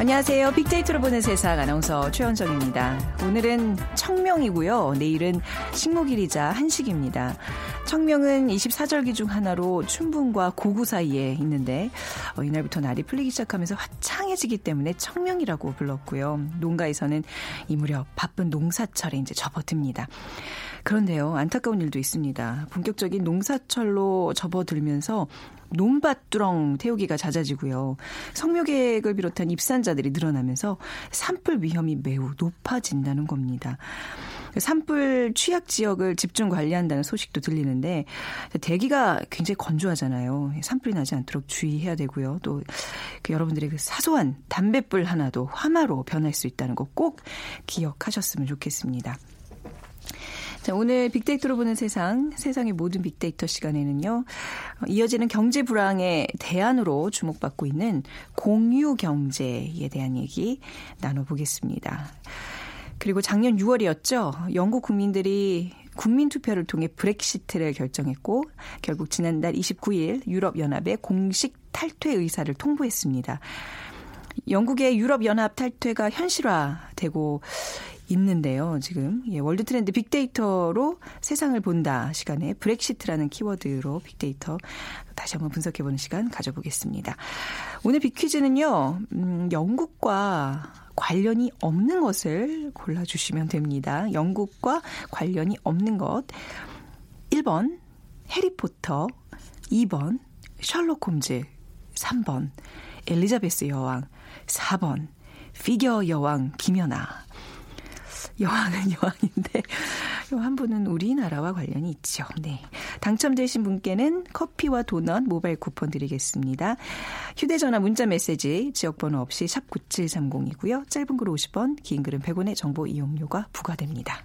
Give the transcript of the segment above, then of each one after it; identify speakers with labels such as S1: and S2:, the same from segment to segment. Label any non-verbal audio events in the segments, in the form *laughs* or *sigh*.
S1: 안녕하세요. 빅데이터로 보는 세상 아나운서 최현정입니다. 오늘은 청명이고요. 내일은 식목일이자 한식입니다. 청명은 24절기 중 하나로 춘분과 고구 사이에 있는데 어, 이날부터 날이 풀리기 시작하면서 화창해지기 때문에 청명이라고 불렀고요. 농가에서는 이 무렵 바쁜 농사철에 이제 접어듭니다. 그런데요, 안타까운 일도 있습니다. 본격적인 농사철로 접어들면서 논밭두렁 태우기가 잦아지고요. 성묘계획을 비롯한 입산자들이 늘어나면서 산불 위험이 매우 높아진다는 겁니다. 산불 취약 지역을 집중 관리한다는 소식도 들리는데 대기가 굉장히 건조하잖아요. 산불이 나지 않도록 주의해야 되고요. 또 그 여러분들의 그 사소한 담뱃불 하나도 화마로 변할 수 있다는 거 꼭 기억하셨으면 좋겠습니다. 자, 오늘 빅데이터로 보는 세상, 세상의 모든 빅데이터 시간에는요, 이어지는 경제 불황의 대안으로 주목받고 있는 공유 경제에 대한 얘기 나눠보겠습니다. 그리고 작년 6월이었죠. 영국 국민들이 국민 투표를 통해 브렉시트를 결정했고 결국 지난달 29일 유럽 연합에 공식 탈퇴 의사를 통보했습니다. 영국의 유럽 연합 탈퇴가 현실화되고 있는데요. 지금 예, 월드 트렌드 빅데이터로 세상을 본다 시간에 브렉시트라는 키워드로 빅데이터 다시 한번 분석해보는 시간 가져보겠습니다. 오늘 빅퀴즈는요. 음, 영국과 관련이 없는 것을 골라주시면 됩니다. 영국과 관련이 없는 것. 1번 해리포터, 2번 셜록 홈즈, 3번 엘리자베스 여왕, 4번 피겨 여왕 김연아. 여왕은 *laughs* 여왕인데 한 분은 우리나라와 관련이 있죠. 네. 당첨되신 분께는 커피와 도넛 모바일 쿠폰 드리겠습니다. 휴대전화 문자 메시지 지역번호 없이 샵 9730이고요. 짧은 글 50원, 긴 글은 100원의 정보 이용료가 부과됩니다.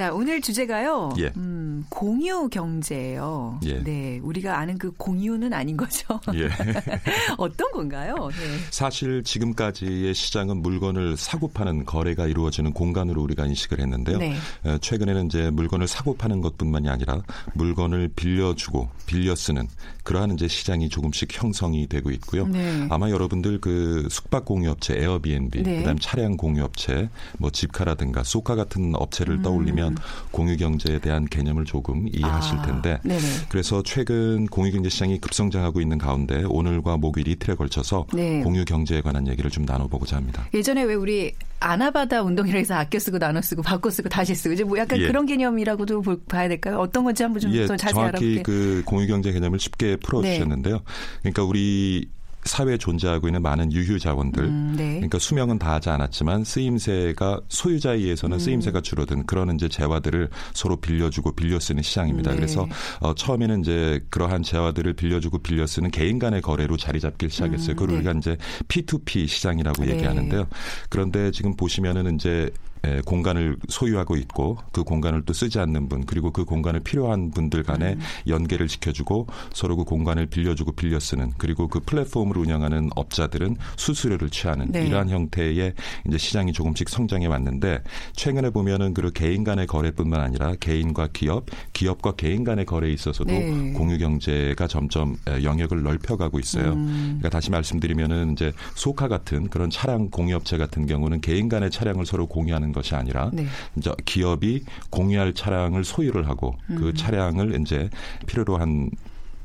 S1: 자, 오늘 주제가요.
S2: 예.
S1: 음, 공유 경제예요.
S2: 예.
S1: 네, 우리가 아는 그 공유는 아닌 거죠. *laughs*
S2: 예. *laughs*
S1: 어떤 건가요? 네.
S2: 사실 지금까지의 시장은 물건을 사고 파는 거래가 이루어지는 공간으로 우리가 인식을 했는데요.
S1: 네.
S2: 최근에는 이제 물건을 사고 파는 것뿐만이 아니라 물건을 빌려주고 빌려 쓰는 그러한 이제 시장이 조금씩 형성이 되고 있고요.
S1: 네.
S2: 아마 여러분들 그 숙박 공유업체 에어비앤비,
S1: 네.
S2: 그다음 차량 공유업체, 뭐 집카라든가 소카 같은 업체를
S1: 음.
S2: 떠올리면 공유 경제에 대한 개념을 조금 이해하실
S1: 아,
S2: 텐데
S1: 네네.
S2: 그래서 최근 공유 경제 시장이 급성장하고 있는 가운데 오늘과 목요일 이틀에 걸쳐서
S1: 네.
S2: 공유 경제에 관한 얘기를 좀 나눠보고자 합니다.
S1: 예전에 왜 우리 아나바다 운동이라 해서 아껴 쓰고 나눠 쓰고 바꿔 쓰고 다시 쓰고 이제 뭐 약간
S2: 예.
S1: 그런 개념이라고도 볼- 봐야 될까요? 어떤 건지 한번 좀
S2: 예,
S1: 더 자세히
S2: 정확히
S1: 알아볼게요. 네.
S2: 그 공유 경제 개념을 쉽게 풀어주셨는데요. 그러니까 우리 사회에 존재하고 있는 많은 유휴 자원들,
S1: 음, 네.
S2: 그러니까 수명은 다하지 않았지만 쓰임새가 소유자에 의해서는
S1: 음.
S2: 쓰임새가 줄어든 그런 이제 재화들을 서로 빌려주고 빌려 쓰는 시장입니다.
S1: 네.
S2: 그래서 어, 처음에는 이제 그러한 재화들을 빌려주고 빌려 쓰는 개인 간의 거래로 자리 잡기 시작했어요.
S1: 음,
S2: 그걸
S1: 네.
S2: 우리가 이제 P2P 시장이라고
S1: 네.
S2: 얘기하는데요. 그런데 지금 보시면은 이제 에, 공간을 소유하고 있고 그 공간을 또 쓰지 않는 분 그리고 그 공간을 필요한 분들 간에
S1: 음.
S2: 연계를 지켜주고 서로 그 공간을 빌려주고 빌려 쓰는 그리고 그 플랫폼을 운영하는 업자들은 수수료를 취하는
S1: 네.
S2: 이러한 형태의 이제 시장이 조금씩 성장해 왔는데 최근에 보면은 그 개인 간의 거래뿐만 아니라 개인과 기업, 기업과 개인 간의 거래에 있어서도
S1: 네.
S2: 공유 경제가 점점 에, 영역을 넓혀가고 있어요.
S1: 음.
S2: 그러니까 다시 말씀드리면은 이제 소카 같은 그런 차량 공유업체 같은 경우는 개인 간의 차량을 서로 공유하는 되는 것이 아니라
S1: 네.
S2: 이제 기업이 공유할 차량을 소유를 하고 그
S1: 음.
S2: 차량을 이제 필요로 한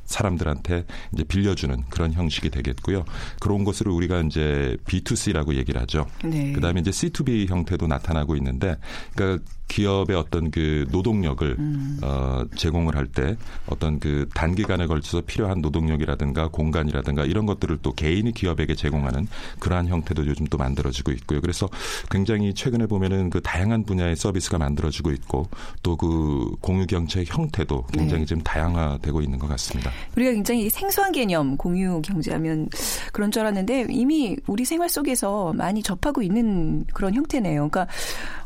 S2: 사람들한테 이제 빌려주는 그런 형식이 되겠고요. 그런 것을 우리가 이제 B2C라고 얘기를 하죠.
S1: 네.
S2: 그다음에 이제 C2B 형태도 나타나고 있는데, 그러니까 기업의 어떤 그 노동력을
S1: 음.
S2: 어, 제공을 할 때 어떤 그 단기간에 걸쳐서 필요한 노동력이라든가 공간이라든가 이런 것들을 또 개인이 기업에게 제공하는 그러한 형태도 요즘 또 만들어지고 있고요. 그래서 굉장히 최근에 보면은 그 다양한 분야의 서비스가 만들어지고 있고 또 그 공유 경제 형태도 굉장히
S1: 네.
S2: 좀 다양화되고 있는 것 같습니다.
S1: 우리가 굉장히 생소한 개념 공유 경제하면 그런 줄 알았는데 이미 우리 생활 속에서 많이 접하고 있는 그런 형태네요. 그러니까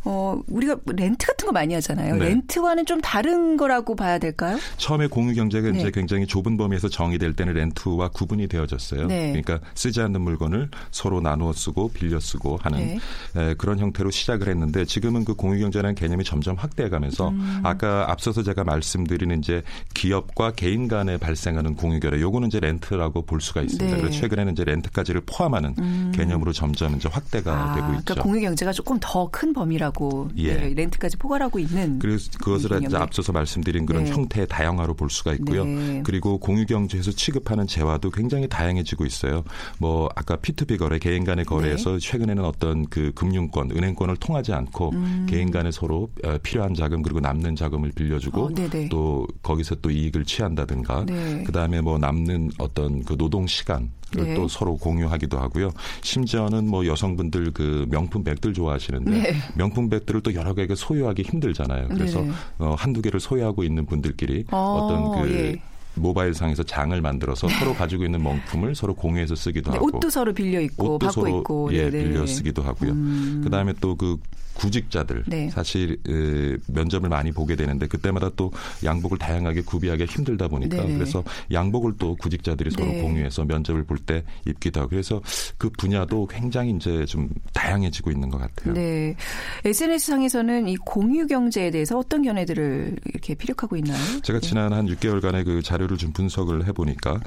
S1: 어 우리가 렌트 같은 거 많이 하잖아요.
S2: 네.
S1: 렌트와는 좀 다른 거라고 봐야 될까요?
S2: 처음에 공유 경제가
S1: 네.
S2: 이제 굉장히 좁은 범위에서 정의될 때는 렌트와 구분이 되어졌어요.
S1: 네.
S2: 그러니까 쓰지 않는 물건을 서로 나누어 쓰고 빌려 쓰고 하는
S1: 네.
S2: 에, 그런 형태로 시작을 했는데 지금은 그 공유 경제라는 개념이 점점 확대해가면서
S1: 음.
S2: 아까 앞서서 제가 말씀드리는 이제 기업과 개인 간에 발생하는 공유 거래 요거는 이제 렌트라고 볼 수가 있습니다.
S1: 네. 음.
S2: 그리고 최근에는 이제 렌트까지를 포함하는 개념으로 점점 이제 확대가
S1: 아,
S2: 되고 있죠.
S1: 그러니까 공유 경제가 조금 더 큰 범위라고
S2: 예.
S1: 네, 렌트 까지 포괄하고 있는
S2: 그래서 그것을 이제. 앞서서 말씀드린 그런
S1: 네.
S2: 형태의 다양화로 볼 수가 있고요.
S1: 네.
S2: 그리고 공유 경제에서 취급하는 재화도 굉장히 다양해지고 있어요. 뭐 아까 P2P 거래, 개인 간의 거래에서
S1: 네.
S2: 최근에는 어떤 그 금융권, 은행권을 통하지 않고
S1: 음.
S2: 개인 간에 서로 어, 필요한 자금 그리고 남는 자금을 빌려주고
S1: 어.
S2: 또 거기서 또 이익을 취한다든가
S1: 네.
S2: 그다음에 뭐 남는 어떤 그 노동 시간 을
S1: 네.
S2: 또 서로 공유하기도 하고요. 심지어는 뭐 여성분들 그 명품 백들 좋아하시는데
S1: 네.
S2: 명품 백들을 또 여러 개가 소유하기 힘들잖아요. 그래서
S1: 네네.
S2: 어, 한두 개를 소유하고 있는 분들끼리
S1: 어,
S2: 어떤 그
S1: 예.
S2: 모바일 상에서 장을 만들어서 서로 가지고 있는 명품을 서로 공유해서 쓰기도
S1: 네,
S2: 하고
S1: 옷도 서로 빌려
S2: 옷도
S1: 받고
S2: 서로
S1: 있고
S2: 예,
S1: 네네.
S2: 빌려 쓰기도 하고요.
S1: 음.
S2: 그다음에 또그 구직자들
S1: 네.
S2: 사실 에, 면접을 많이 보게 되는데 그때마다 또 양복을 다양하게 구비하기 힘들다 보니까
S1: 네네.
S2: 그래서 양복을 또 구직자들이 서로
S1: 네.
S2: 공유해서 면접을 볼 때 입기도 하고 그래서 그 분야도 굉장히 이제 좀 다양해지고 있는 것 같아요.
S1: 네. SNS 상에서는 이 공유 경제에 대해서 어떤 견해들을 이렇게 피력하고 있나요?
S2: 제가
S1: 네.
S2: 지난 한 6개월간의 그 자료를 좀 분석을 해 보니까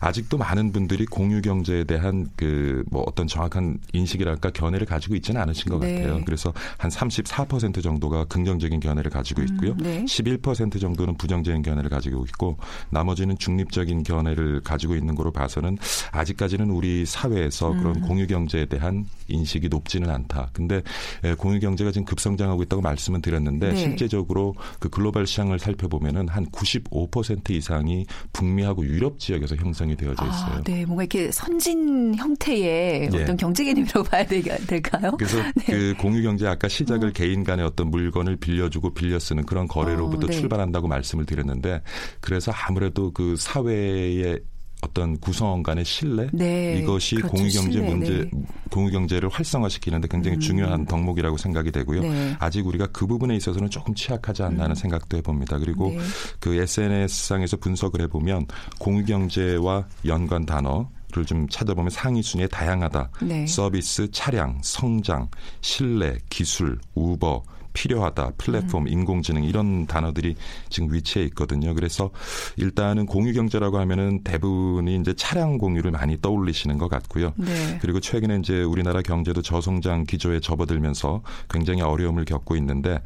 S2: 아직도 많은 분들이 공유 경제에 대한 그 뭐 어떤 정확한 인식이랄까 견해를 가지고 있지는 않으신 것
S1: 네.
S2: 같아요. 그래서 한 34% 정도가 긍정적인 견해를 가지고 있고요.
S1: 네.
S2: 11% 정도는 부정적인 견해를 가지고 있고 나머지는 중립적인 견해를 가지고 있는 거로 봐서는 아직까지는 우리 사회에서
S1: 음.
S2: 그런 공유 경제에 대한 인식이 높지는 않다. 근데 에, 공유 경제가 지금 급성장하고 있다고 말씀은 드렸는데
S1: 네.
S2: 실제적으로 그 글로벌 시장을 살펴보면은 한 95% 이상이 북미하고 유럽 지역에서 형성이 되어져 있어요.
S1: 아, 네. 뭔가 이렇게 선진 형태의
S2: 예.
S1: 어떤 경제 개념이라고 봐야 되, 될까요?
S2: 그래서 *laughs*
S1: 네.
S2: 그 공유 경제 아까 시작을 개인 간의 어떤 물건을 빌려주고 빌려 쓰는 그런 거래로부터
S1: 어, 네.
S2: 출발한다고 말씀을 드렸는데 그래서 아무래도 그 사회의 어떤 구성원 간의 신뢰
S1: 네.
S2: 이것이
S1: 그렇죠.
S2: 공유 경제
S1: 신뢰,
S2: 문제
S1: 네. 음.
S2: 공유 경제를 활성화시키는데 굉장히 중요한 덕목이라고 생각이 되고요.
S1: 네.
S2: 아직 우리가 그 부분에 있어서는 조금 취약하지 않나 하는 생각도 해봅니다. 그리고
S1: 네.
S2: 그 SNS상에서 분석을 해보면 공유 경제와 연관 단어 를 좀 찾아보면 상위 순위에 다양하다.
S1: 네.
S2: 서비스, 차량, 성장, 신뢰, 기술, 우버, 필요하다, 플랫폼,
S1: 음.
S2: 인공지능 이런 단어들이 지금 위치해 있거든요. 그래서 일단은 공유 경제라고 하면은 대부분이 이제 차량 공유를 많이 떠올리시는 것 같고요.
S1: 네.
S2: 그리고 최근에 이제 우리나라 경제도 저성장 기조에 접어들면서 굉장히 어려움을 겪고 있는데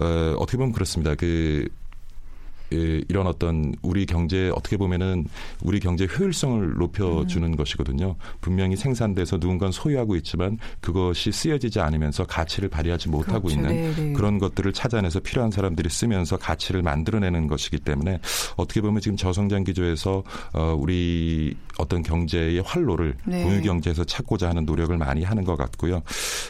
S2: 어, 어떻게 보면 그렇습니다. 그 예, 이런 어떤 우리 경제 어떻게 보면은 우리 경제 효율성을 높여주는
S1: 음.
S2: 것이거든요. 분명히 생산돼서 누군가 소유하고 있지만 그것이 쓰여지지 않으면서 가치를 발휘하지 못하고
S1: 그렇죠.
S2: 있는
S1: 네, 네.
S2: 그런 것들을 찾아내서 필요한 사람들이 쓰면서 가치를 만들어내는 것이기 때문에 어떻게 보면 지금 저성장 기조에서 어, 우리 어떤 경제의 활로를
S1: 네.
S2: 공유 경제에서 찾고자 하는 노력을 많이 하는 것 같고요.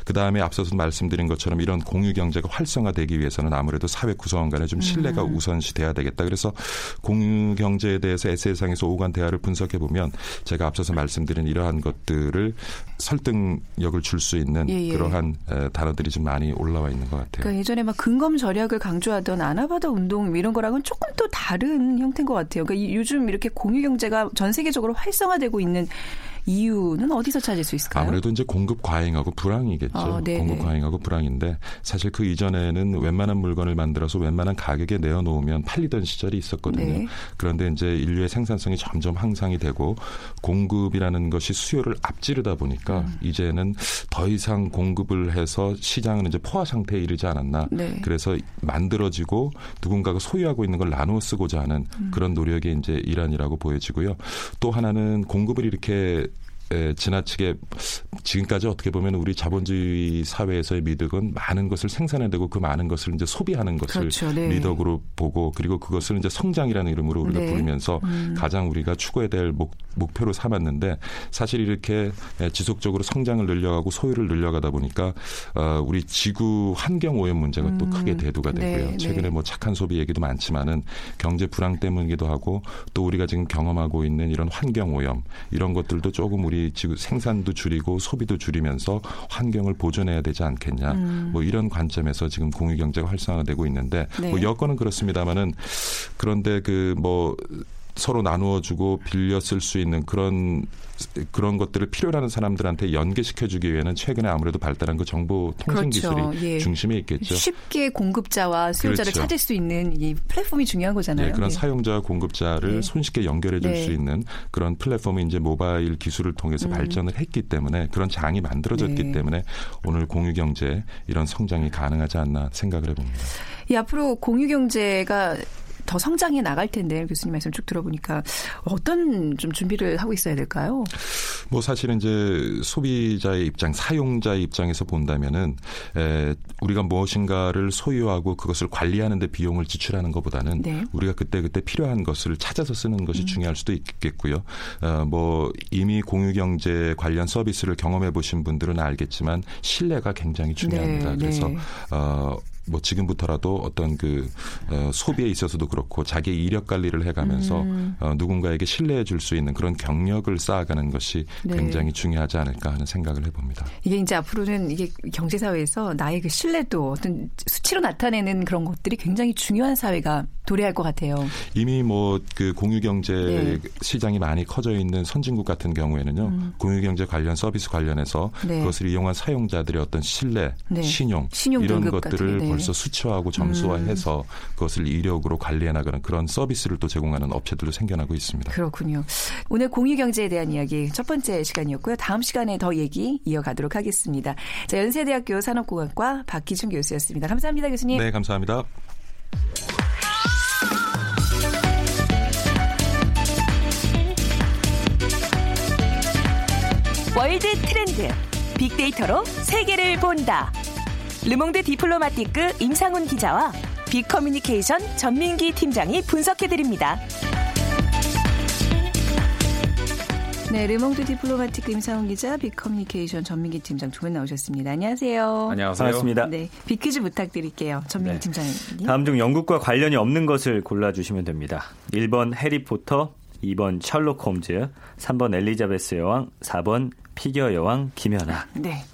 S2: 그 다음에 앞서서 말씀드린 것처럼 이런 공유 경제가 활성화되기 위해서는 아무래도 사회 구성원 간에 좀 신뢰가
S1: 음.
S2: 우선시 돼야 되겠다. 그래서 공유 경제에 대해서 에세이상에서 오간 대화를 분석해 보면 제가 앞서서 말씀드린 이러한 것들을 설득력을 줄 수 있는
S1: 예, 예.
S2: 그러한 에, 단어들이 좀 많이 올라와 있는 것 같아요.
S1: 그러니까 예전에 막 근검 절약을 강조하던 아나바다 운동 이런 거랑은 조금 또 다른 형태인 것 같아요. 그러니까 이- 요즘 이렇게 공유 경제가 전 세계적으로 활성화되고 있는 이유는 어디서 찾을 수 있을까요?
S2: 아무래도 이제 공급 과잉하고 불황이겠죠.
S1: 아, 네네.
S2: 공급 과잉하고 불황인데 사실 그 이전에는 웬만한 물건을 만들어서 웬만한 가격에 내어놓으면 팔리던 시절이 있었거든요.
S1: 네.
S2: 그런데 이제 인류의 생산성이 점점 향상이 되고 공급이라는 것이 수요를 앞지르다 보니까
S1: 음.
S2: 이제는 더 이상 공급을 해서 시장은 이제 포화 상태에 이르지 않았나.
S1: 네.
S2: 그래서 만들어지고 누군가가 소유하고 있는 걸 나누어 쓰고자 하는
S1: 음.
S2: 그런 노력의 이제 일환이라고 보여지고요. 또 하나는 공급을 이렇게 에, 지나치게 지금까지 어떻게 보면 우리 자본주의 사회에서의 미덕은 많은 것을 생산해내고 그 많은 것을 이제 소비하는 것을
S1: 그렇죠. 네.
S2: 미덕으로 보고 그리고 그것을 이제 성장이라는 이름으로 우리가
S1: 네.
S2: 부르면서
S1: 음.
S2: 가장 우리가 추구해야 될 목, 목표로 삼았는데 사실 이렇게 에, 지속적으로 성장을 늘려가고 소유를 늘려가다 보니까 어, 우리 지구 환경 오염 문제가 또
S1: 음.
S2: 크게 대두가
S1: 네,
S2: 되고요.
S1: 네.
S2: 최근에 뭐 착한 소비 얘기도 많지만은 경제 불황 때문이기도 하고 또 우리가 지금 경험하고 있는 이런 환경 오염 이런 것들도 조금 우리 지구 생산도 줄이고 소비도 줄이면서 환경을 보존해야 되지 않겠냐.
S1: 음.
S2: 뭐 이런 관점에서 지금 공유 경제가 활성화되고 있는데
S1: 네.
S2: 뭐 여건은 그렇습니다만은 그런데 그뭐 서로 나누어 주고 빌려 쓸 수 있는 그런 그런 것들을 필요로 하는 사람들한테 연계시켜 주기 위해는 최근에 아무래도 발달한 그 정보 통신
S1: 그렇죠.
S2: 기술이
S1: 예.
S2: 중심에 있겠죠.
S1: 쉽게 공급자와 수요자를
S2: 그렇죠.
S1: 찾을 수 있는 이 플랫폼이 중요한 거잖아요.
S2: 네, 그런
S1: 네.
S2: 사용자와 공급자를
S1: 네.
S2: 손쉽게 연결해 줄
S1: 네.
S2: 수 있는 그런 플랫폼이 이제 모바일 기술을 통해서
S1: 음.
S2: 발전을 했기 때문에 그런 장이 만들어졌기
S1: 네.
S2: 때문에 오늘 공유 경제 이런 성장이 가능하지 않나 생각을 해봅니다.
S1: 이 앞으로 공유 경제가 더 성장해 나갈 텐데 교수님 말씀 쭉 들어보니까 어떤 좀 준비를 하고 있어야 될까요?
S2: 뭐 사실은 이제 소비자의 입장, 사용자의 입장에서 본다면은 에, 우리가 무엇인가를 소유하고 그것을 관리하는 데 비용을 지출하는 것보다는
S1: 네.
S2: 우리가 그때 그때 필요한 것을 찾아서 쓰는 것이
S1: 음.
S2: 중요할 수도 있겠고요. 어, 뭐 이미 공유 경제 관련 서비스를 경험해 보신 분들은 알겠지만 신뢰가 굉장히 중요합니다.
S1: 네,
S2: 그래서
S1: 네.
S2: 어, 뭐 지금부터라도 어떤 그 어, 소비에 있어서도 그렇고 자기 이력 관리를 해가면서
S1: 음.
S2: 어, 누군가에게 신뢰해 줄 수 있는 그런 경력을 쌓아가는 것이
S1: 네.
S2: 굉장히 중요하지 않을까 하는 생각을 해봅니다.
S1: 이게 이제 앞으로는 이게 경제 사회에서 나의 그 신뢰도 어떤 수치로 나타내는 그런 것들이 굉장히 중요한 사회가 도래할 것 같아요.
S2: 이미 뭐 그 공유 경제
S1: 네.
S2: 시장이 많이 커져 있는 선진국 같은 경우에는요,
S1: 음.
S2: 공유 경제 관련 서비스 관련해서
S1: 네.
S2: 그것을 이용한 사용자들의 어떤 신뢰,
S1: 네.
S2: 신용,
S1: 신용
S2: 이런 것들을. 벌써 수치화하고 점수화해서 그것을 이력으로 관리해 나가는 그런 서비스를 또 제공하는 업체들도 생겨나고 있습니다.
S1: 그렇군요. 오늘 공유 경제에 대한 이야기 첫 번째 시간이었고요. 다음 시간에 더 얘기 이어가도록 하겠습니다. 자, 연세대학교 산업공학과 박희준 교수였습니다. 감사합니다, 교수님.
S2: 네, 감사합니다.
S3: 월드 트렌드 빅데이터로 세계를 본다. 르몽드 디플로마티크 임상훈 기자와 빅커뮤니케이션 전민기 팀장이 분석해 드립니다.
S1: 네, 르몽드 디플로마티크 임상훈 기자, 빅커뮤니케이션 전민기 팀장 두 분 나오셨습니다. 안녕하세요.
S4: 안녕하세요.
S5: 반갑습니다.
S1: 네, 빅퀴즈 부탁드릴게요. 전민기
S4: 네.
S1: 팀장님.
S5: 다음 중 영국과 관련이 없는 것을 골라주시면 됩니다. 1번 해리포터, 2번 셜록 홈즈, 3번 엘리자베스 여왕, 4번 피겨 여왕 김연아.
S1: 네.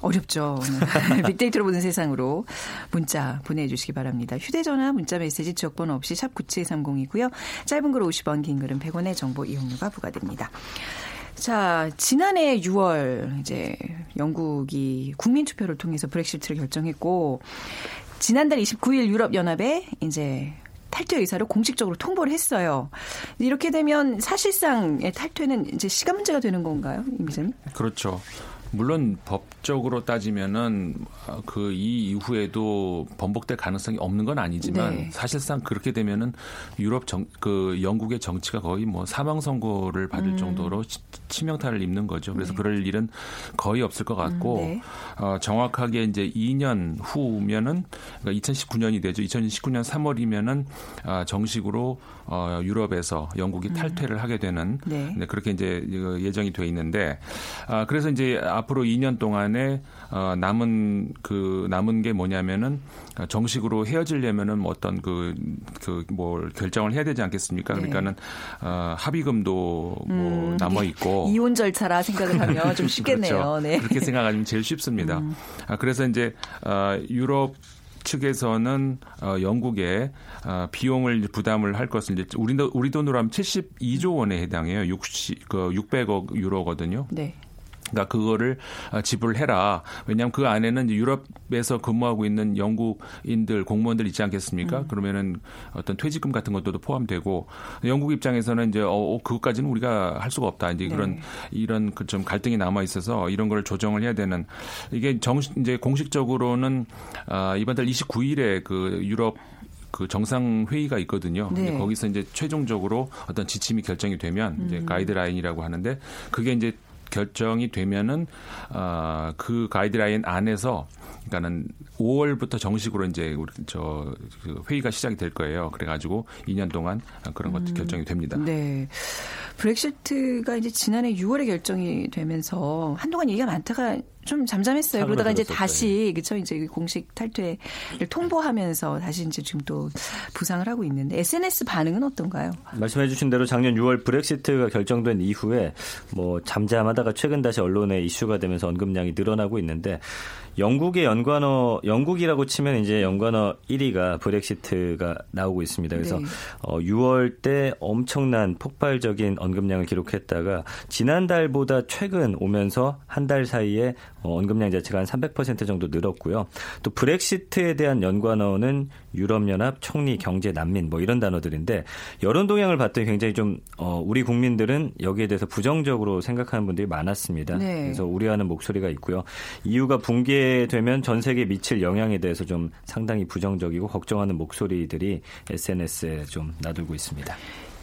S1: 어렵죠. *laughs* 빅데이터로 보는 세상으로 문자 보내주시기 바랍니다. 휴대전화, 문자 메시지 지역번호 없이 샵 9730이고요. 짧은 글 50원, 긴 글은 100원의 정보 이용료가 부과됩니다. 자, 지난해 6월 이제 영국이 국민 투표를 통해서 브렉시트를 결정했고 지난달 29일 유럽 연합에 이제 탈퇴 의사를 공식적으로 통보를 했어요. 이렇게 되면 사실상의 탈퇴는 이제 시간 문제가 되는 건가요, 임 기자님?
S4: 그렇죠. 물론 법적으로 따지면은 그 이 이후에도 번복될 가능성이 없는 건 아니지만
S1: 네.
S4: 사실상 그렇게 되면은 유럽 정 그 영국의 정치가 거의 뭐 사망 선고를 받을
S1: 음.
S4: 정도로 치- 치명타를 입는 거죠. 그래서 그럴 일은 거의 없을 것 같고
S1: 음, 네.
S4: 어, 정확하게 이제 2년 후면은 그러니까 2019년이 되죠. 2019년 3월이면은 아, 정식으로 어, 유럽에서 영국이 탈퇴를 하게 되는
S1: 네.
S4: 네, 그렇게 이제 예정이 돼 있는데 아 그래서 이제 앞으로 2년 동안에 어 남은 그 남은 게 뭐냐면은 정식으로 헤어지려면은 뭐 어떤 그 그 뭘 결정을 해야 되지 않겠습니까?
S1: 네.
S4: 그러니까는 어 합의금도 뭐
S1: 음,
S4: 남아 있고
S1: 이혼 절차라 생각을 하면 좀 *laughs* 쉽겠네요.
S4: 그렇죠.
S1: 네.
S4: 그렇게 생각하면 제일 쉽습니다. 아, 그래서 이제 어, 유럽 측에서는 어, 영국에 어, 비용을 부담을 할 것을 이제 우리 돈 우리 돈으로 하면 72조 원에 해당해요. 60, 그 600억 유로거든요.
S1: 네.
S4: 그러니까 그거를 어, 지불해라. 왜냐하면 그 안에는 유럽에서 근무하고 있는 영국인들 공무원들 있지 않겠습니까? 그러면은 어떤 퇴직금 같은 것도 포함되고 영국 입장에서는 이제 어, 어, 그것까지는 우리가 할 수가 없다. 이제 그런 이런 그 좀 갈등이 남아 있어서 이런 걸 조정을 해야 되는 이게 정 이제 공식적으로는 아, 이번 달 29일에 그 유럽 그 정상 회의가 있거든요.
S1: 네.
S4: 거기서 이제 최종적으로 어떤 지침이 결정이 되면 이제 가이드라인이라고 하는데 그게 이제 결정이 되면은 어, 그 가이드라인 안에서 그러니까는 5월부터 정식으로 이제 우리 저그 회의가 시작이 될 거예요. 그래가지고 2년 동안 그런 것도 결정이 됩니다.
S1: 네. 브렉시트가 이제 지난해 6월에 결정이 되면서 한동안 얘기가 많다가 좀 잠잠했어요. 그러다가 이제. 다시 그쵸 이제 공식 탈퇴를 통보하면서 다시 이제 지금 또 부상을 하고 있는데 SNS 반응은 어떤가요?
S5: 말씀해주신 대로 작년 6월 브렉시트가 결정된 이후에 뭐 잠잠하다가 최근 다시 언론에 이슈가 되면서 언급량이 늘어나고 있는데 영국의 연관어 영국이라고 치면 이제 연관어 1위가 브렉시트가 나오고 있습니다. 그래서
S1: 네.
S5: 어, 6월 때 엄청난 폭발적인 언급량을 기록했다가 지난달보다 최근 오면서 한 달 사이에 어, 언급량 자체가 한 300% 정도 늘었고요. 또 브렉시트에 대한 연관어는 유럽연합, 총리, 경제, 난민 뭐 이런 단어들인데 여론 동향을 봤더니 굉장히 좀 어, 우리 국민들은 여기에 대해서 부정적으로 생각하는 분들이 많았습니다.
S1: 네.
S5: 그래서 우려하는 목소리가 있고요. 이유가 붕괴되면 전 세계에 미칠 영향에 대해서 좀 상당히 부정적이고 걱정하는 목소리들이 SNS에 좀 나돌고 있습니다.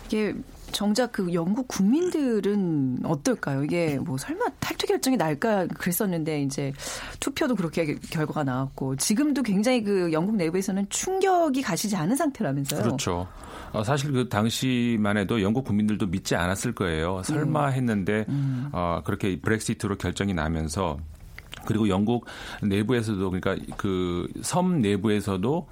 S1: 이게 정작 그 영국 국민들은 어떨까요? 이게 뭐 설마 탈퇴 결정이 날까 그랬었는데 이제 투표도 그렇게 결과가 나왔고 지금도 굉장히 그 영국 내부에서는 충격이 가시지 않은 상태라면서요.
S4: 그렇죠. 어, 사실 그 당시만 해도 영국 국민들도 믿지 않았을 거예요. 설마 했는데 어, 그렇게 브렉시트로 결정이 나면서 그리고 영국 내부에서도 그러니까 그 섬 내부에서도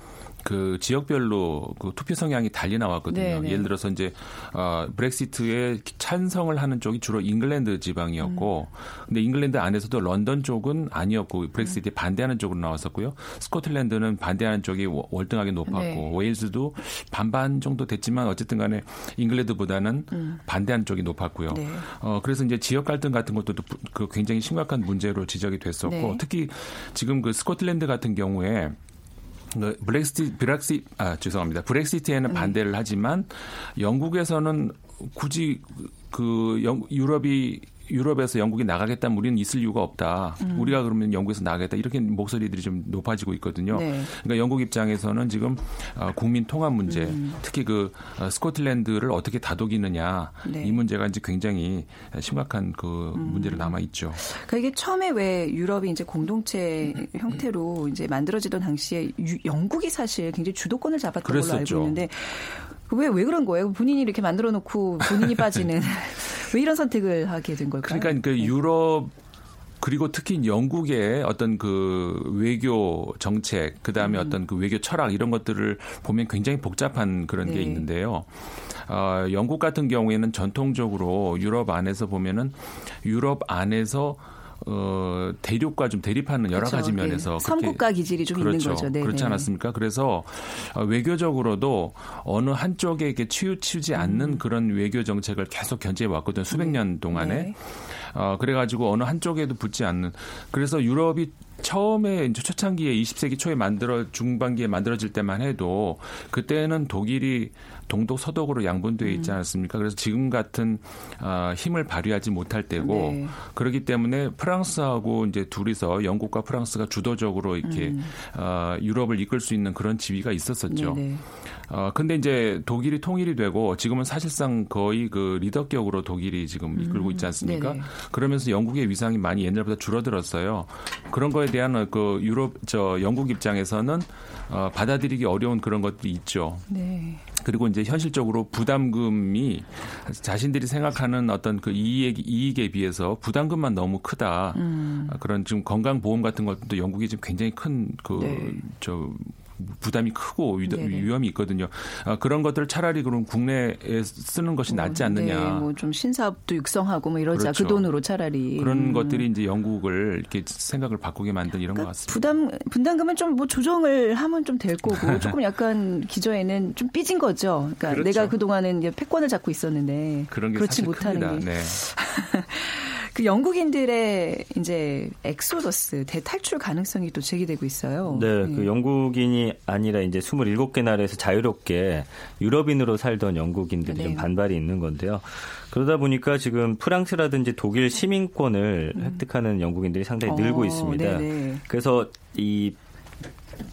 S4: 그 지역별로 그 투표 성향이 달리 나왔거든요.
S1: 네, 네.
S4: 예를 들어서 이제 어 브렉시트에 찬성을 하는 쪽이 주로 잉글랜드 지방이었고, 근데 잉글랜드 안에서도 런던 쪽은 아니었고 브렉시트에 반대하는 쪽으로 나왔었고요. 스코틀랜드는 반대하는 쪽이 월- 월등하게 높았고,
S1: 네.
S4: 웨일즈도 반반 정도 됐지만 어쨌든간에 잉글랜드보다는 반대하는 쪽이 높았고요.
S1: 네.
S4: 어 그래서 이제 지역 갈등 같은 것도 부- 그 굉장히 심각한 문제로 지적이 됐었고,
S1: 네.
S4: 특히 지금 그 스코틀랜드 같은 경우에 그 브렉시트 브렉시 아 죄송합니다. 브렉시트에는 반대를 하지만 영국에서는 굳이 그 영, 유럽이 유럽에서 영국이 나가겠다면 우리는 있을 이유가 없다. 우리가 그러면 영국에서 나가겠다. 이렇게 목소리들이 좀 높아지고 있거든요.
S1: 네.
S4: 그러니까 영국 입장에서는 지금 어, 국민 통합 문제, 특히 그 어, 스코틀랜드를 어떻게 다독이느냐
S1: 네.
S4: 이 문제가 이제 굉장히 심각한 그 문제로 남아 있죠.
S1: 그러니까 이게 처음에 왜 유럽이 이제 공동체 형태로 이제 만들어지던 당시에 유- 영국이 사실 굉장히 주도권을 잡았던 걸로 알고
S4: 그랬었죠.
S1: 있는데 왜 왜 그런 거예요? 본인이 이렇게 만들어 놓고 본인이 *laughs* 빠지는 왜 이런 선택을 하게 된 걸까요?
S4: 그러니까 그 유럽 그리고 특히 영국의 어떤 그 외교 정책, 그 다음에
S1: 음.
S4: 어떤 그 외교 철학 이런 것들을 보면 굉장히 복잡한 그런 게
S1: 네.
S4: 있는데요. 어, 영국 같은 경우에는 전통적으로 유럽 안에서 보면은 유럽 안에서 어, 대륙과 좀 대립하는 여러
S1: 그렇죠.
S4: 가지
S1: 네.
S4: 면에서 그렇게
S1: 삼국가 기질이 좀
S4: 그렇죠.
S1: 있는 거죠. 네,
S4: 그렇지
S1: 네.
S4: 않았습니까? 그래서 어, 외교적으로도 어느 한쪽에 이렇게 치우치지 않는 그런 외교 정책을 계속 견제해 왔거든요. 수백 년 동안에.
S1: 음. 네.
S4: 어, 그래가지고 어느 한쪽에도 붙지 않는. 그래서 유럽이 처음에 이제 초창기에 20세기 초에 만들어 중반기에 만들어질 때만 해도 그때는 독일이 동독 서독으로 양분되어 있지
S1: 음.
S4: 않았습니까? 그래서 지금 같은 어, 힘을 발휘하지 못할 때고
S1: 네.
S4: 그렇기 때문에 프랑스하고 이제 둘이서 영국과 프랑스가 주도적으로 이렇게 어, 유럽을 이끌 수 있는 그런 지위가 있었었죠.
S1: 음. 네네.
S4: 어, 근데 이제 독일이 통일이 되고 지금은 사실상 거의 그 리더격으로 독일이 지금 이끌고 있지 않습니까?
S1: 네네.
S4: 그러면서 영국의 위상이 많이 옛날보다 줄어들었어요. 그런 거에 대한 그 유럽, 저 영국 입장에서는 어, 받아들이기 어려운 그런 것들이 있죠.
S1: 네.
S4: 그리고 이제 현실적으로 부담금이 자신들이 생각하는 어떤 그 이익, 이익에 비해서 부담금만 너무 크다.
S1: 음.
S4: 아, 그런 지금 건강보험 같은 것도 영국이 지금 굉장히 큰 그,
S1: 네.
S4: 저, 부담이 크고 위. 위험이 있거든요. 아, 그런 것들을 차라리 그럼 국내에 쓰는 것이 낫지 않느냐.
S1: 네, 뭐좀 신사업도 육성하고 뭐 이러자
S4: 그렇죠.
S1: 그 돈으로 차라리
S4: 그런
S1: 음.
S4: 것들이 이제 영국을 이렇게 생각을 바꾸게 만든 이런 것
S1: 그러니까
S4: 같습니다.
S1: 부담 분담금은 좀 뭐 조정을 하면 좀 될 거고 *laughs* 조금 약간 기저에는 좀 삐진 거죠. 그러니까
S4: 그렇죠.
S1: 내가 그 동안은 패권을 잡고 있었는데
S4: 그런 게
S1: 그렇지 못하는
S4: 큽니다.
S1: 게.
S4: 네. *laughs*
S1: 그 영국인들의 이제 엑소더스 대탈출 가능성이 또 제기되고 있어요.
S5: 네, 그 영국인이 아니라 이제 27개 나라에서 자유롭게 유럽인으로 살던 영국인들이
S1: 네.
S5: 좀 반발이 있는 건데요. 그러다 보니까 지금 프랑스라든지 독일 시민권을 획득하는 영국인들이 상당히
S1: 음. 어,
S5: 늘고 있습니다.
S1: 네네.
S5: 그래서 이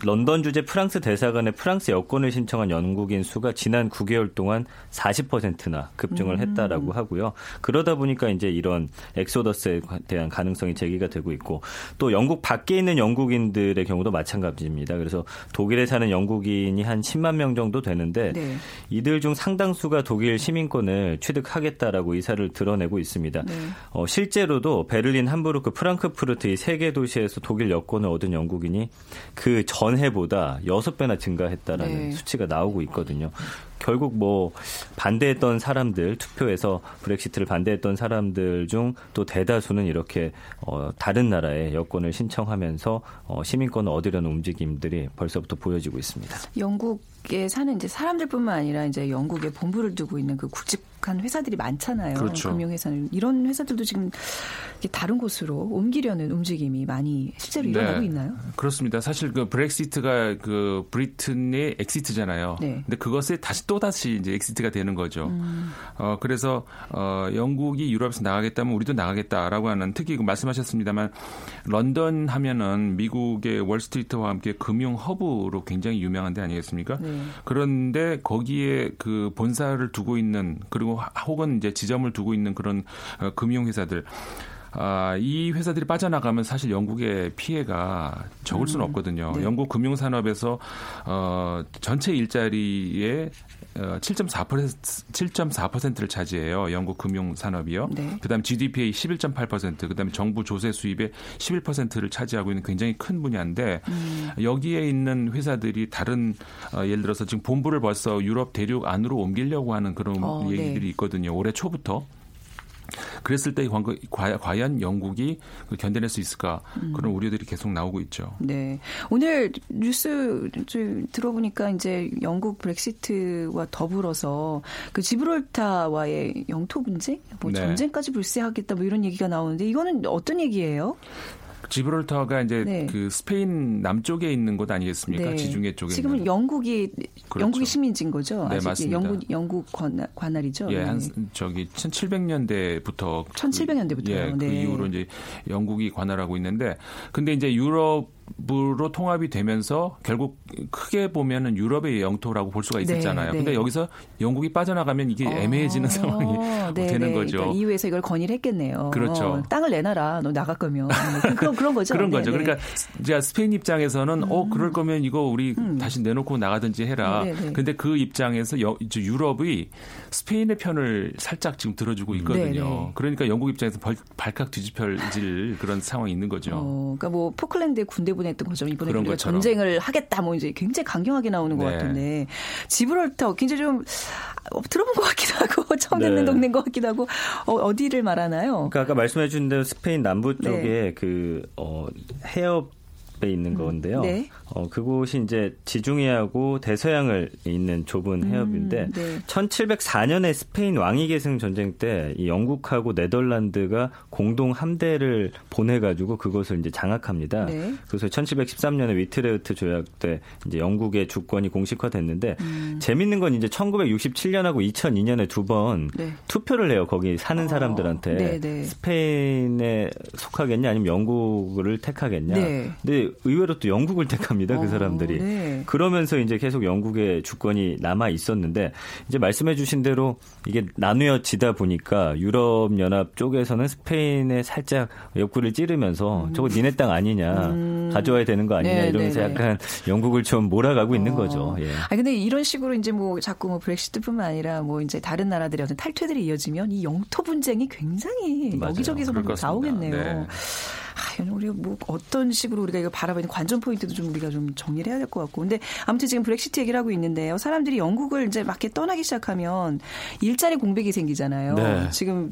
S5: 런던 주재 프랑스 대사관에 프랑스 여권을 신청한 영국인 수가 지난 9개월 동안 40%나 급증을
S1: 음.
S5: 했다라고 하고요. 그러다 보니까 이제 이런 엑소더스에 대한 가능성이 제기가 되고 있고 또 영국 밖에 있는 영국인들의 경우도 마찬가지입니다. 그래서 독일에 사는 영국인이 한 10만 명 정도 되는데
S1: 네.
S5: 이들 중 상당수가 독일 시민권을 취득하겠다라고 의사를 드러내고 있습니다.
S1: 네.
S5: 어, 실제로도 베를린, 함부르크, 프랑크푸르트 이 세 개 도시에서 독일 여권을 얻은 영국인이 그 전해보다 6배나 증가했다라는
S1: 네.
S5: 수치가 나오고 있거든요. 결국 뭐 반대했던 사람들 투표에서 브렉시트를 반대했던 사람들 중 또 대다수는 이렇게 어, 다른 나라의 여권을 신청하면서 어, 시민권을 얻으려는 움직임들이 벌써부터 보여지고 있습니다.
S1: 영국에 사는 이제 사람들뿐만 아니라 이제 영국에 본부를 두고 있는 그 굵직한 회사들이 많잖아요.
S4: 그렇죠.
S1: 금융회사는 이런 회사들도 지금 다른 곳으로 옮기려는 움직임이 많이 실제로 일어나고
S4: 네.
S1: 있나요?
S4: 그렇습니다. 사실 그 브렉시트가 그 Britain의 exit잖아요.
S1: 네.
S4: 근데 그것에 다시 또 다시 이제 exit가 되는 거죠.
S1: 음.
S4: 어 그래서 어 영국이 유럽에서 나가겠다면 우리도 나가겠다라고 하는 특히 그 말씀하셨습니다만 런던 하면은 미국의 월스트리트와 함께 금융 허브로 굉장히 유명한 데 아니겠습니까?
S1: 네.
S4: 그런데 거기에 그 본사를 두고 있는 그리고 하- 혹은 이제 지점을 두고 있는 그런 어, 금융 회사들 아, 이 회사들이 빠져나가면 사실 영국의 피해가 적을 수는 없거든요.
S1: 네.
S4: 영국 금융 산업에서 어, 전체 일자리의 어, 7.4% 7.4%를 차지해요. 영국 금융 산업이요.
S1: 네.
S4: 그다음 GDP의 11.8%, 그다음에 정부 조세 수입의 11%를 차지하고 있는 굉장히 큰 분야인데
S1: 음.
S4: 여기에 있는 회사들이 다른 어, 예를 들어서 지금 본부를 벌써 유럽 대륙 안으로 옮기려고 하는 그런
S1: 어,
S4: 얘기들이
S1: 네.
S4: 있거든요. 올해 초부터. 그랬을 때 과- 과연 영국이 그 견뎌낼 수 있을까
S1: 음.
S4: 그런 우려들이 계속 나오고 있죠.
S1: 네. 오늘 뉴스 좀 들어보니까 이제 영국 브렉시트와 더불어서 그 지브롤타와의 영토 분쟁, 뭐
S4: 네.
S1: 전쟁까지 불새하겠다 뭐 이런 얘기가 나오는데 이거는 어떤 얘기예요?
S4: 지브롤터가 이제
S1: 네.
S4: 그 스페인 남쪽에 있는 곳 아니겠습니까?
S1: 네.
S4: 지중해 쪽에
S1: 지금은. 영국이
S4: 그렇죠.
S1: 영국이 시민지인 거죠.
S4: 네, 맞습니다.
S1: 영국 영국 관, 관할이죠.
S4: 예,
S1: 네.
S4: 한 저기 1700년대부터
S1: 1700년대 부터요.
S4: 예, 그
S1: 네.
S4: 이후로 이제 영국이 관할하고 있는데 근데 이제 유럽 으로 통합이 되면서 결국 크게 보면은 유럽의 영토라고 볼 수가 있었잖아요.
S1: 네,
S4: 근데
S1: 네.
S4: 여기서 영국이 빠져나가면 이게 애매해지는
S1: 어,
S4: 상황이
S1: 네, *laughs*
S4: 되는
S1: 네.
S4: 거죠.
S1: 그러니까 EU에서 이걸 건의를 했겠네요.
S4: 그렇죠.
S1: 어, 땅을 내놔라. 너 나갈 거면. 뭐 그런 그런 *laughs* 거죠.
S4: 그런
S1: 네,
S4: 거죠.
S1: 네.
S4: 그러니까 이제 스페인 입장에서는 어 그럴 거면 이거 우리 다시 내놓고 나가든지 해라.
S1: 음. 네, 네.
S4: 근데 그 입장에서 여, 유럽이 스페인의 편을 살짝 지금 들어주고 있거든요.
S1: 네, 네.
S4: 그러니까 영국 입장에서 벌, 발칵 뒤집혀질 그런 상황이 있는 거죠.
S1: 어, 그러니까 뭐 포클랜드에 군대 보냈던 것처럼 이번에
S4: 그런
S1: 우리가
S4: 것처럼.
S1: 전쟁을 하겠다 뭐 이제 굉장히 강경하게 나오는 것
S4: 네.
S1: 같은데 지브롤터 굉장히 좀 어, 들어본 것 같기도 하고 *laughs* 처음 듣는
S5: 네.
S1: 동네인 것 같기도 하고 어, 디를 말하나요?
S5: 그러니까 아까 말씀해 주신 대로 스페인 남부
S1: 네.
S5: 쪽에 그 어, 해협에 있는 건데요.
S1: 네.
S5: 어, 그곳이 이제 지중해하고 대서양을 있는 좁은 해협인데
S1: 네.
S5: 1704년에 스페인 왕위 계승 전쟁 때 이 영국하고 네덜란드가 공동 함대를 보내 가지고 그것을 이제 장악합니다.
S1: 네.
S5: 그래서 1713년에 위트레흐트 조약 때 이제 영국의 주권이 공식화됐는데
S1: 음.
S5: 재밌는 건 이제 1967년하고 2002년에 두번
S1: 네.
S5: 투표를 해요. 거기 사는
S1: 어,
S5: 사람들한테
S1: 네, 네.
S5: 스페인에 속하겠냐 아니면 영국을 택하겠냐.
S1: 네.
S5: 근데 의외로 또 영국을 택합니다. 그
S1: 어,
S5: 사람들이.
S1: 네.
S5: 그러면서 이제 계속 영국의 주권이 남아 있었는데 이제 말씀해 주신 대로 이게 나누어지다 보니까 유럽 연합 쪽에서는 스페인에 살짝 옆구리를 찌르면서 저거 니네 땅 아니냐. 가져와야 되는 거 아니냐
S1: 음. 네,
S5: 이러면서
S1: 네, 네.
S5: 약간 영국을 좀 몰아가고 있는
S1: 어.
S5: 거죠. 예.
S1: 아 근데 이런 식으로 이제 뭐 자꾸 뭐 브렉시트뿐만 아니라 뭐 이제 다른 나라들의 어떤 탈퇴들이 이어지면 이 영토 분쟁이 굉장히
S5: 맞아요.
S1: 여기저기서. 나오겠네요.
S4: 네.
S1: 아, 우리가 뭐 어떤 식으로 우리가 이거 바라보는 관전 포인트도 좀 우리가 좀 정리를 해야 될 것 같고. 근데 아무튼 지금 브렉시트 얘기를 하고 있는데요. 사람들이 영국을 이제 막 이렇게 떠나기 시작하면 일자리 공백이 생기잖아요.
S5: 네.
S1: 지금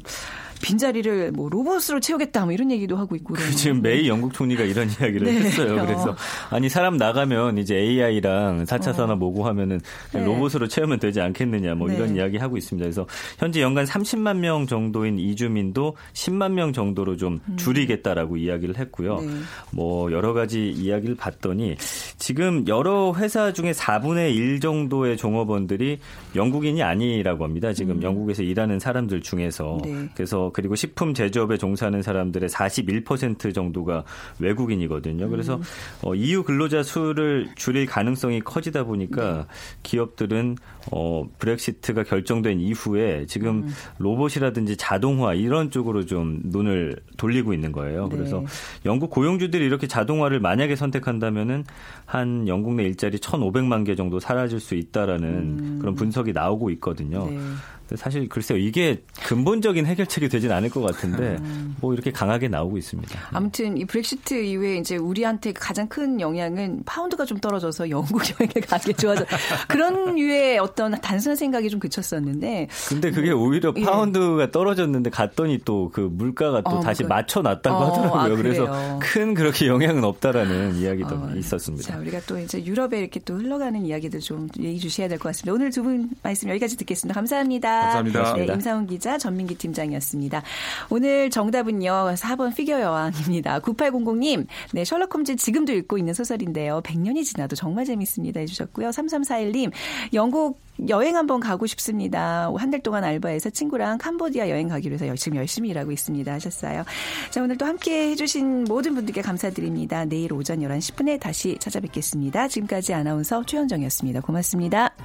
S1: 빈자리를 뭐 로봇으로 채우겠다 뭐 이런 얘기도 하고 있고.
S5: 그 지금 메이 영국 총리가 이런 *laughs* 이야기를
S1: 네.
S5: 했어요. 그래서 아니 사람 나가면 이제 AI랑 4차 산업 뭐고 하면은
S1: 네.
S5: 로봇으로 채우면 되지 않겠느냐 뭐
S1: 네.
S5: 이런 이야기 하고 있습니다. 그래서 현재 연간 30만 명 정도인 이주민도 10만 명 정도로 좀 줄이겠다라고 이야기를 했고요.
S1: 네.
S5: 뭐 여러 가지 이야기를 봤더니 지금 여러 회사 중에 4분의 1 정도의 종업원들이 영국인이 아니라고 합니다. 지금 영국에서 일하는 사람들 중에서
S1: 네.
S5: 그래서 그리고 식품 제조업에 종사하는 사람들의 41% 정도가 외국인이거든요. 그래서
S1: 음.
S5: 어, EU 근로자 수를 줄일 가능성이 커지다 보니까
S1: 네.
S5: 기업들은 어, 브렉시트가 결정된 이후에 지금
S1: 음.
S5: 로봇이라든지 자동화 이런 쪽으로 좀 눈을 돌리고 있는 거예요.
S1: 네.
S5: 그래서 영국 고용주들이 이렇게 자동화를 만약에 선택한다면은 한 영국 내 일자리 1,500만 개 정도 사라질 수 있다라는 그런 분석이 나오고 있거든요.
S1: 음. 네.
S5: 사실 글쎄요 이게 근본적인 해결책이 되진 않을 것 같은데
S1: 음.
S5: 뭐 이렇게 강하게 나오고 있습니다.
S1: 아무튼 이 브렉시트 이후에 이제 우리한테 가장 큰 영향은 파운드가 좀 떨어져서 영국 여행을 가게 좋아져 *laughs* 그런 류의 어떤 단순한 생각이 좀 그쳤었는데
S5: 근데 그게 오히려
S1: 예.
S5: 파운드가 떨어졌는데 갔더니 또 그 물가가 또
S1: 어,
S5: 다시
S1: 그-
S5: 맞춰놨다고
S1: 어,
S5: 하더라고요.
S1: 아,
S5: 그래서? 큰 그렇게 영향은 없다라는 이야기도
S1: 어,
S5: 있었습니다.
S1: 자, 우리가 또 이제 유럽에 이렇게 또 흘러가는 이야기들 좀 얘기 주셔야 될 것 같습니다. 오늘 두 분 말씀 여기까지 듣겠습니다. 감사합니다.
S4: 감사합니다.
S1: 네, 임상훈 기자, 전민기 팀장이었습니다. 오늘 정답은요, 4번 피겨 여왕입니다. 9800님, 네, 셜록 홈즈 지금도 읽고 있는 소설인데요. 100년이 지나도 정말 재밌습니다. 해주셨고요. 3341님, 영국 여행 한번 가고 싶습니다. 한 달 동안 알바해서 친구랑 캄보디아 여행 가기로 해서 지금 열심히 일하고 있습니다. 하셨어요. 자, 오늘 또 함께 해주신 모든 분들께 감사드립니다. 내일 오전 11시 10분에 다시 찾아뵙겠습니다. 지금까지 아나운서 최현정이었습니다. 고맙습니다.